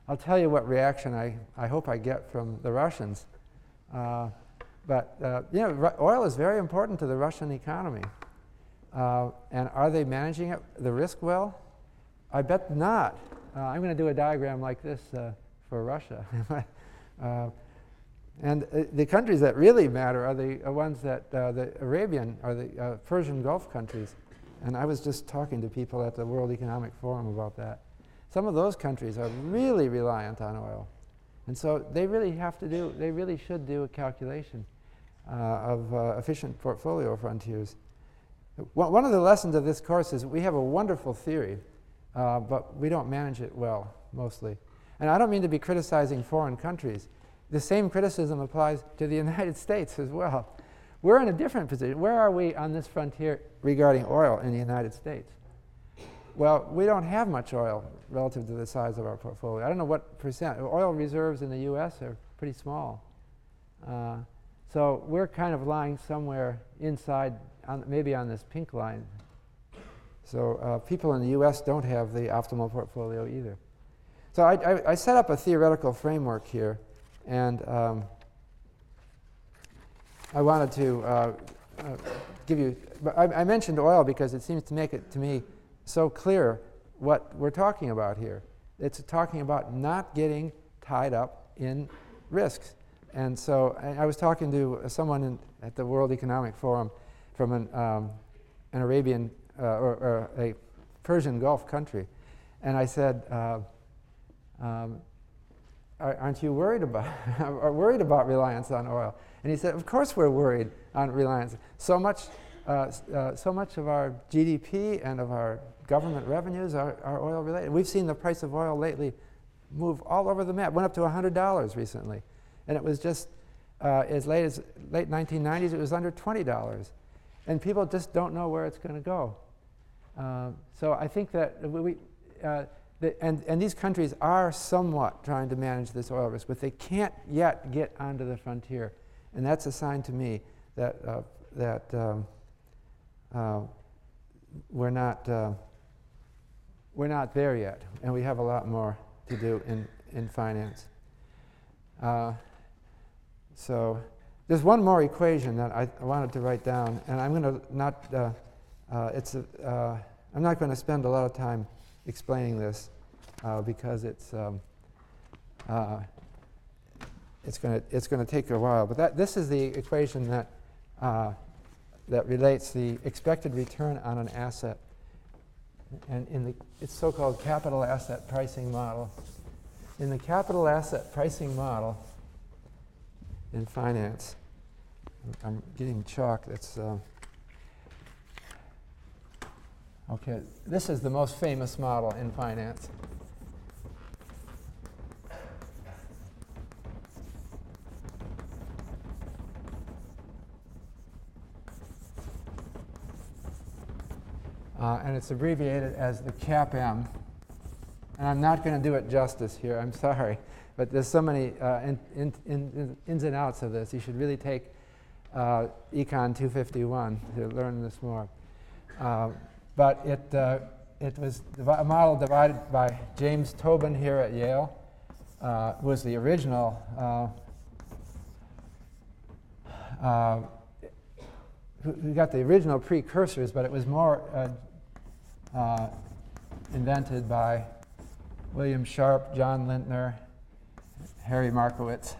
I'll tell you what reaction I, I hope I get from the Russians. Uh, but uh, you know, oil is very important to the Russian economy. Uh, and are they managing it, the risk well? I bet not. Uh, I'm going to do a diagram like this uh, for Russia. Uh, and uh, the countries that really matter are the ones that the Arabian or the Persian Gulf countries. And I was just talking to people at the World Economic Forum about that. Some of those countries are really reliant on oil. And so they really have to do, they really should do a calculation uh, of uh, efficient portfolio frontiers. One of the lessons of this course is we have a wonderful theory, uh, but we don't manage it well, mostly. And I don't mean to be criticizing foreign countries. The same criticism applies to the United States as well. We're in a different position. Where are we on this frontier regarding oil in the United States? Well, we don't have much oil relative to the size of our portfolio. I don't know what percent. Oil reserves in the U.S. are pretty small. Uh, so we're kind of lying somewhere inside, on, maybe on this pink line. So uh, people in the U.S. don't have the optimal portfolio either. So I, I, I set up a theoretical framework here, and um, I wanted to uh, uh, give you. I, I mentioned oil because it seems to make it to me so clear what we're talking about here. It's talking about not getting tied up in risks. And so I, I was talking to someone in, at the World Economic Forum from an, um, an Arabian uh, or, or, a Persian Gulf country. And I said, uh, um, aren't you worried about, are worried about reliance on oil? And he said, of course we're worried on reliance. So much, uh, uh, so much of our GDP and of our government revenues are, are oil related. We've seen the price of oil lately move all over the map. Went up to $100 recently. And it was just uh, as late as late 1990s, it was under $20. And people just don't know where it's going to go. Uh, so I think that we, uh, the, and, and these countries are somewhat trying to manage this oil risk, but they can't yet get onto the frontier. And that's a sign to me that, uh, that um, uh, we're, not, uh, we're not there yet, and we have a lot more to do in, in finance. So there's one more equation that I, I wanted to write down, and I'm going to not, uh, uh, it's a, uh, I'm not going to spend a lot of time explaining this uh, because it's, um, uh, it's going to it's to take a while. But that, this is the equation that, uh, that relates the expected return on an asset. And in the it's so-called capital asset pricing model. In the capital asset pricing model, in finance. I'm getting chalk that's. Uh, okay, this is the most famous model in finance. Uh, and it's abbreviated as the CAPM. And I'm not going to do it justice here, I'm sorry. But there's so many uh, in, in, in, ins and outs of this. You should really take uh, Econ 251 to learn this more. Uh, but it, uh, it was a model divided by James Tobin here at Yale, uh, was the original uh, who got the original precursors, but it was more invented by William Sharpe, John Lintner, Harry Markowitz.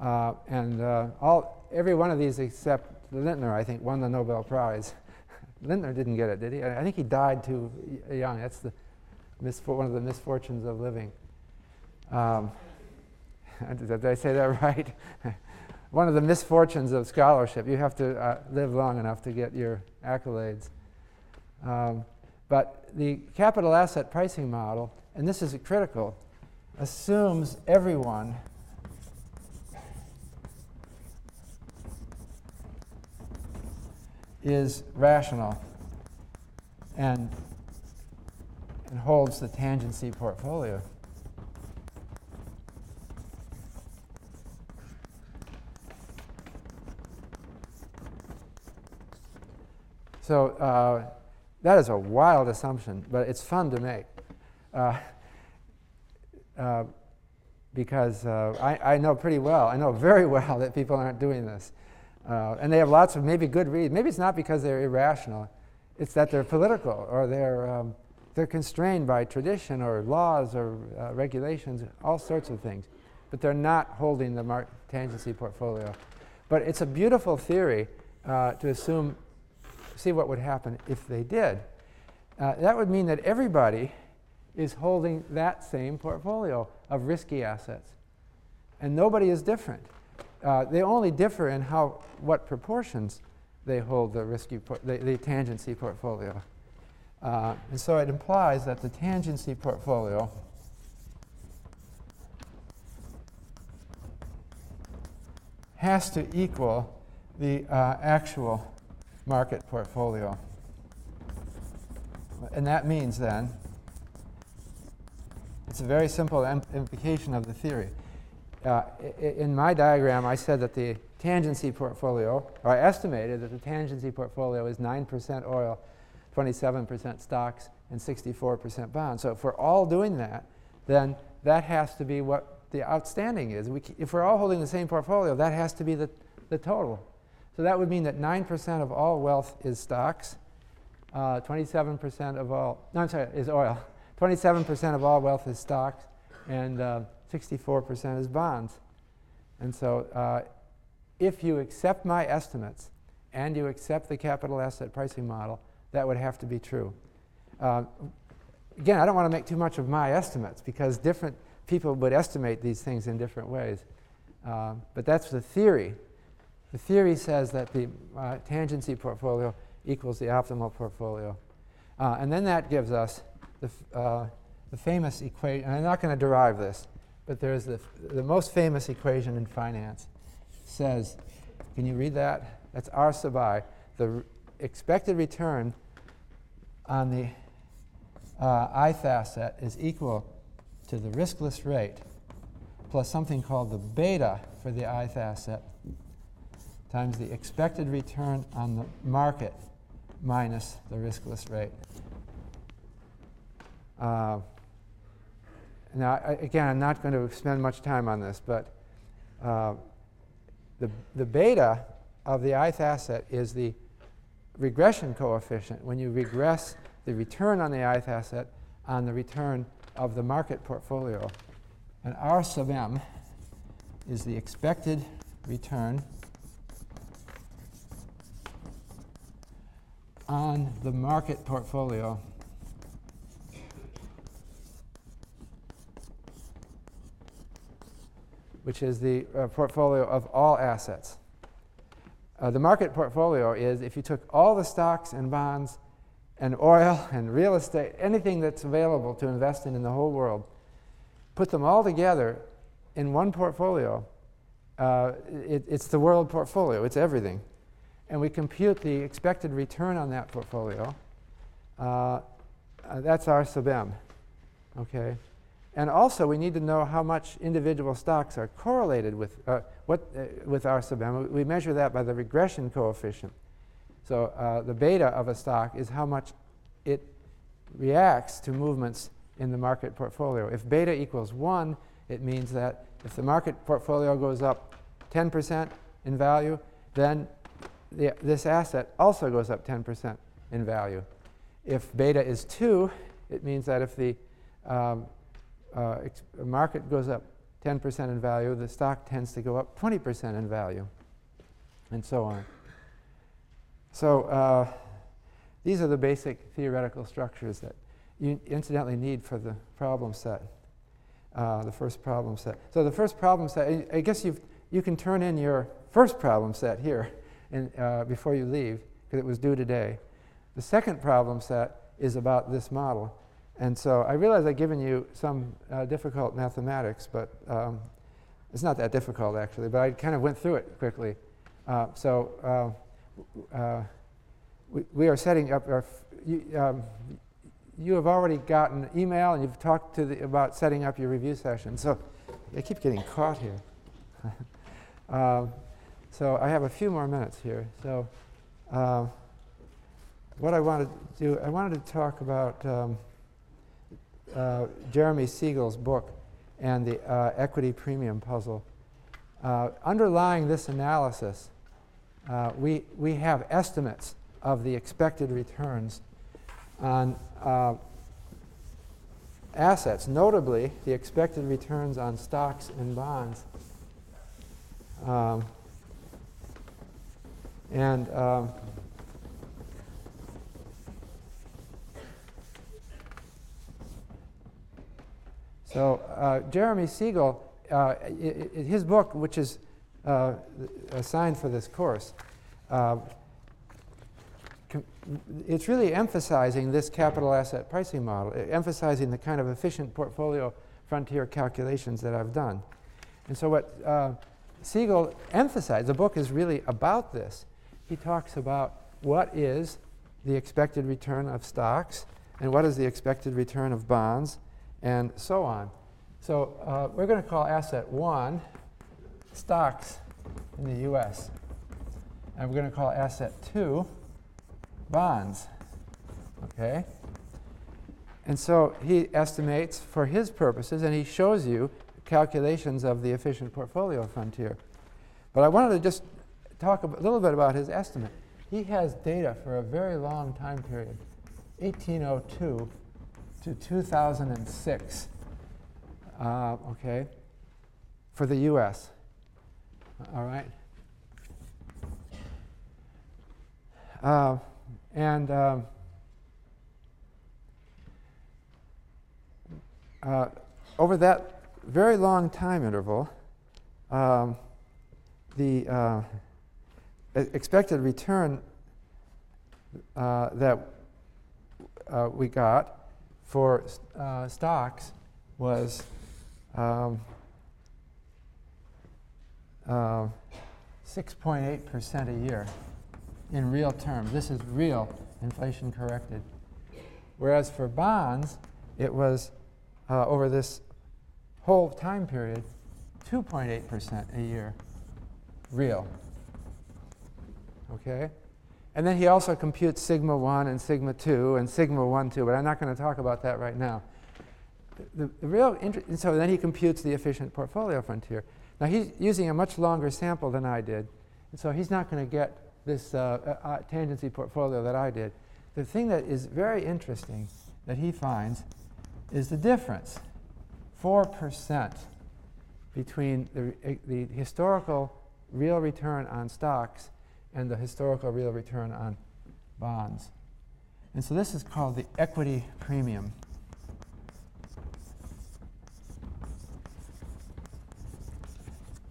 Uh, and uh, all, every one of these except Lintner, I think, won the Nobel Prize. Lintner didn't get it, did he? I think he died too young. That's the one of the misfortunes of living. Um, did I say that right? one of the misfortunes of scholarship. You have to uh, live long enough to get your accolades. Um, but the capital asset pricing model, and this is critical, assumes everyone is rational and, and holds the tangency portfolio. So uh, that is a wild assumption, but it's fun to make. Uh, uh, because uh, I, I, know pretty well, I know very well that people aren't doing this. Uh, and they have lots of maybe good reasons. Maybe it's not because they're irrational, it's that they're political or they're, um, they're constrained by tradition or laws or uh, regulations, all sorts of things. But they're not holding the mar- tangency portfolio. But it's a beautiful theory uh, to assume see what would happen if they did. Uh, that would mean that everybody is holding that same portfolio of risky assets. And nobody is different. Uh, they only differ in how, what proportions they hold the risky, por- the, the tangency portfolio. Uh, and so it implies that the tangency portfolio has to equal the uh, actual market portfolio. And that means then, it's a very simple implication of the theory. Uh, in my diagram, I said that the tangency portfolio, or I estimated that the tangency portfolio is 9% oil, 27% stocks, and 64% bonds. So if we're all doing that, then that has to be what the outstanding is. We, if we're all holding the same portfolio, that has to be the, the total. So that would mean that 9% of all wealth is stocks, uh, 27% of all, no, I'm sorry, is oil. 27% of all wealth is stocks, and uh, 64% is bonds. And so uh, if you accept my estimates and you accept the capital asset pricing model, that would have to be true. Uh, again, I don't want to make too much of my estimates because different people would estimate these things in different ways. Uh, but that's the theory. The theory says that the uh, tangency portfolio equals the optimal portfolio. Uh, and then that gives us the, uh, the famous equation, I'm not going to derive this, but there's the, the most famous equation in finance says, can you read that? That's R sub i. The expected return on the uh, ith asset is equal to the riskless rate plus something called the beta for the ith asset times the expected return on the market minus the riskless rate. Uh, now, again, I'm not going to spend much time on this, but uh, the, the beta of the ith asset is the regression coefficient when you regress the return on the ith asset on the return of the market portfolio. And R sub m is the expected return on the market portfolio which is the uh, portfolio of all assets. Uh, the market portfolio is if you took all the stocks and bonds and oil and real estate, anything that's available to invest in in the whole world, put them all together in one portfolio, uh, it, it's the world portfolio, it's everything. And we compute the expected return on that portfolio. Uh, uh that's R sub m. Okay? And also, we need to know how much individual stocks are correlated with, uh, what, uh, with R sub m. We measure that by the regression coefficient. So uh, the beta of a stock is how much it reacts to movements in the market portfolio. If beta equals 1, it means that if the market portfolio goes up 10% in value, then the, this asset also goes up 10% in value. If beta is 2, it means that if the um, uh, market goes up 10% in value, the stock tends to go up 20% in value, and so on. So uh, these are the basic theoretical structures that you incidentally need for the problem set, uh, the first problem set. So the first problem set, I guess you you can turn in your first problem set here in, uh, before you leave, because it was due today. The second problem set is about this model. And so I realize I've given you some uh, difficult mathematics, but um, it's not that difficult actually, but I kind of went through it quickly. Uh, so uh, uh we, we, are setting up our, you, um, you, have already gotten email and you've talked to the, about setting up your review session. So I keep getting caught here. um, so I have a few more minutes here. So uh, what I wanted to do, I wanted to talk about um, uh, Jeremy Siegel's book and the uh, equity premium puzzle. Uh, underlying this analysis, uh, we, we have estimates of the expected returns on uh, assets, notably the expected returns on stocks and bonds. Um, and um, So uh, Jeremy Siegel, uh, his book, which is uh, assigned for this course, uh, it's really emphasizing this capital asset pricing model, emphasizing the kind of efficient portfolio frontier calculations that I've done. And so, what uh, Siegel emphasized, the book is really about this. He talks about what is the expected return of stocks and what is the expected return of bonds and so on. So, uh, we're going to call asset one stocks in the US. And we're going to call asset two bonds. Okay? And so he estimates for his purposes, and he shows you calculations of the efficient portfolio frontier. But I wanted to just talk a little bit about his estimate. He has data for a very long time period, 1802 to 2006, uh, okay, for the US. All right? Uh, and um, uh, over that very long time interval, um, the uh, expected return uh, that uh, we got for uh, stocks was um, 6.8% uh, a year in real terms. This is real inflation corrected. Whereas for bonds, it was uh, over this whole time period 2.8% a year real. Okay? And then he also computes sigma 1 and sigma 2 and sigma 1 2, but I'm not going to talk about that right now. The, the real interest, so then he computes the efficient portfolio frontier. Now he's using a much longer sample than I did, and so he's not going to get this uh, uh, uh, tangency portfolio that I did. The thing that is very interesting that he finds is the difference 4% between the, the historical real return on stocks and the historical real return on bonds. And so this is called the equity premium.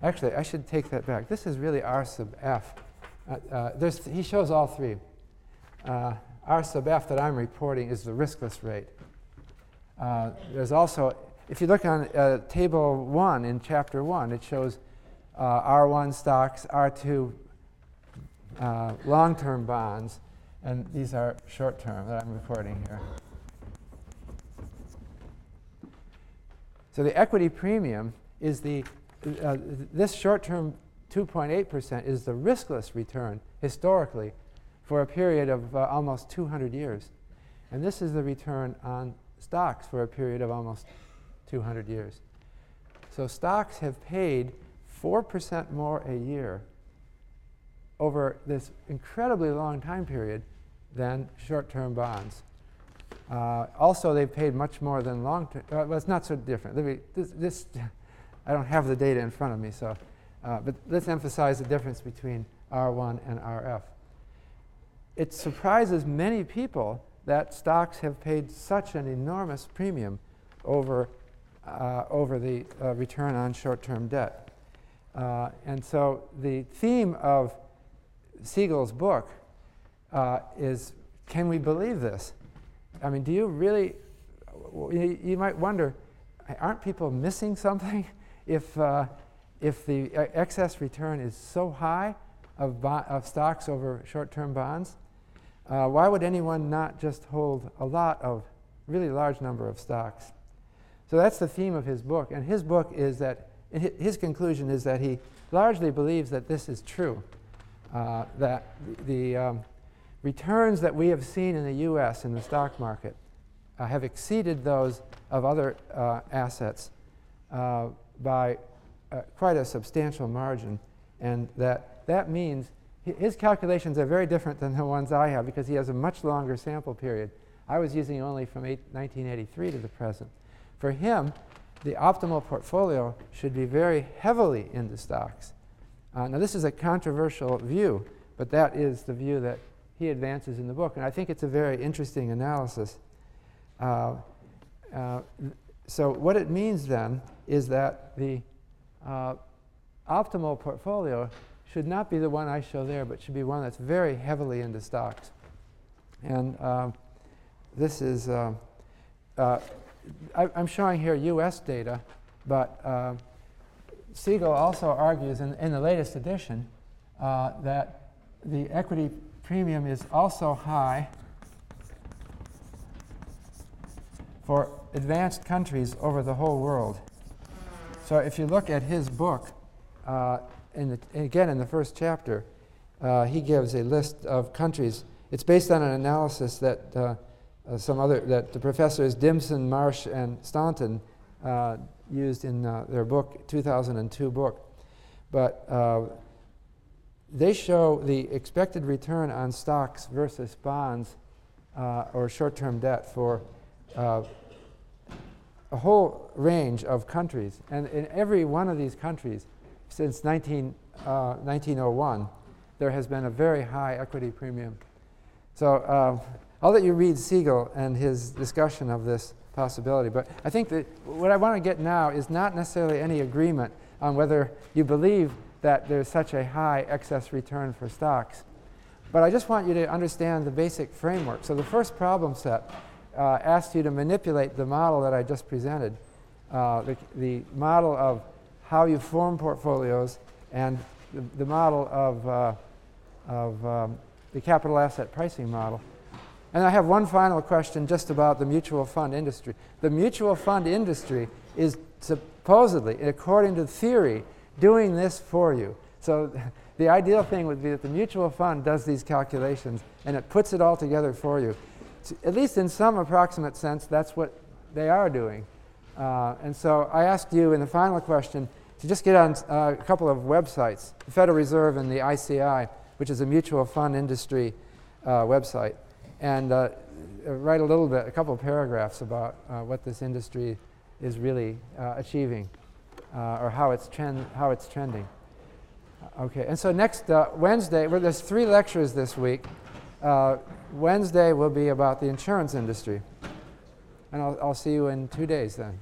Actually, I should take that back. This is really R sub f. Uh, uh, he shows all three. Uh, R sub f that I'm reporting is the riskless rate. Uh, there's also, if you look on uh, table one in chapter one, it shows uh, R1 stocks, R2 long term bonds, and these are short term that I'm reporting here. So the equity premium is the uh, this short-term 2.8% is the riskless return historically for a period of uh, almost 200 years. And this is the return on stocks for a period of almost 200 years. So stocks have paid 4% more a year over this incredibly long time period than short-term bonds. Uh, also, they've paid much more than long-term. Uh, well, it's not so different. Me, this, this I don't have the data in front of me, so, uh, but let's emphasize the difference between R1 and RF. It surprises many people that stocks have paid such an enormous premium over, uh, over the uh, return on short-term debt. Uh, and so the theme of Siegel's book uh, is, can we believe this? I mean, do you really, you might wonder, aren't people missing something? if, uh, if the excess return is so high of, of stocks over short-term bonds, uh, why would anyone not just hold a lot of really large number of stocks? So that's the theme of his book. And his book is that, his conclusion is that he largely believes that this is true, uh, that the um, returns that we have seen in the US in the stock market uh, have exceeded those of other uh, assets uh, by uh, quite a substantial margin. And that, that means his calculations are very different than the ones I have because he has a much longer sample period. I was using only from eight, 1983 to the present. For him, the optimal portfolio should be very heavily into stocks. Uh, now, this is a controversial view, but that is the view that he advances in the book, and I think it's a very interesting analysis. Uh, uh, so, what it means then is that the uh, optimal portfolio should not be the one I show there, but should be one that's very heavily into stocks. And um, this is, uh, uh, I, I'm showing here US data, but uh, Siegel also argues in, in the latest edition uh, that the equity premium is also high for advanced countries over the whole world. So if you look at his book, uh, in the, again in the first chapter, uh, he gives a list of countries. It's based on an analysis that uh, uh some other that the professors Dimson, Marsh, and Staunton uh, used in uh, their book, 2002 book. But they show the expected return on stocks versus bonds or short-term debt for uh, a whole range of countries. And in every one of these countries, since 19, uh, 1901, there has been a very high equity premium. So uh, I'll let you read Siegel and his discussion of this possibility. But I think that what I want to get now is not necessarily any agreement on whether you believe that there's such a high excess return for stocks. But I just want you to understand the basic framework. So the first problem set uh, asked you to manipulate the model that I just presented, uh, the, the model of how you form portfolios and the, the model of, uh, of um, the capital asset pricing model. And I have one final question just about the mutual fund industry. The mutual fund industry is supposedly, according to theory, doing this for you. So the ideal thing would be that the mutual fund does these calculations and it puts it all together for you at least in some approximate sense, that's what they are doing. Uh, and so I asked you in the final question to just get on uh, a couple of websites, the Federal Reserve and the ICI, which is a mutual fund industry uh, website, and uh, write a little bit, a couple paragraphs about uh, what this industry is really uh, achieving or how it's, trend, how it's trending. Okay, and so next Wednesday, well, there's three lectures this week. Wednesday will be about the insurance industry. And I'll, I'll see you in two days then.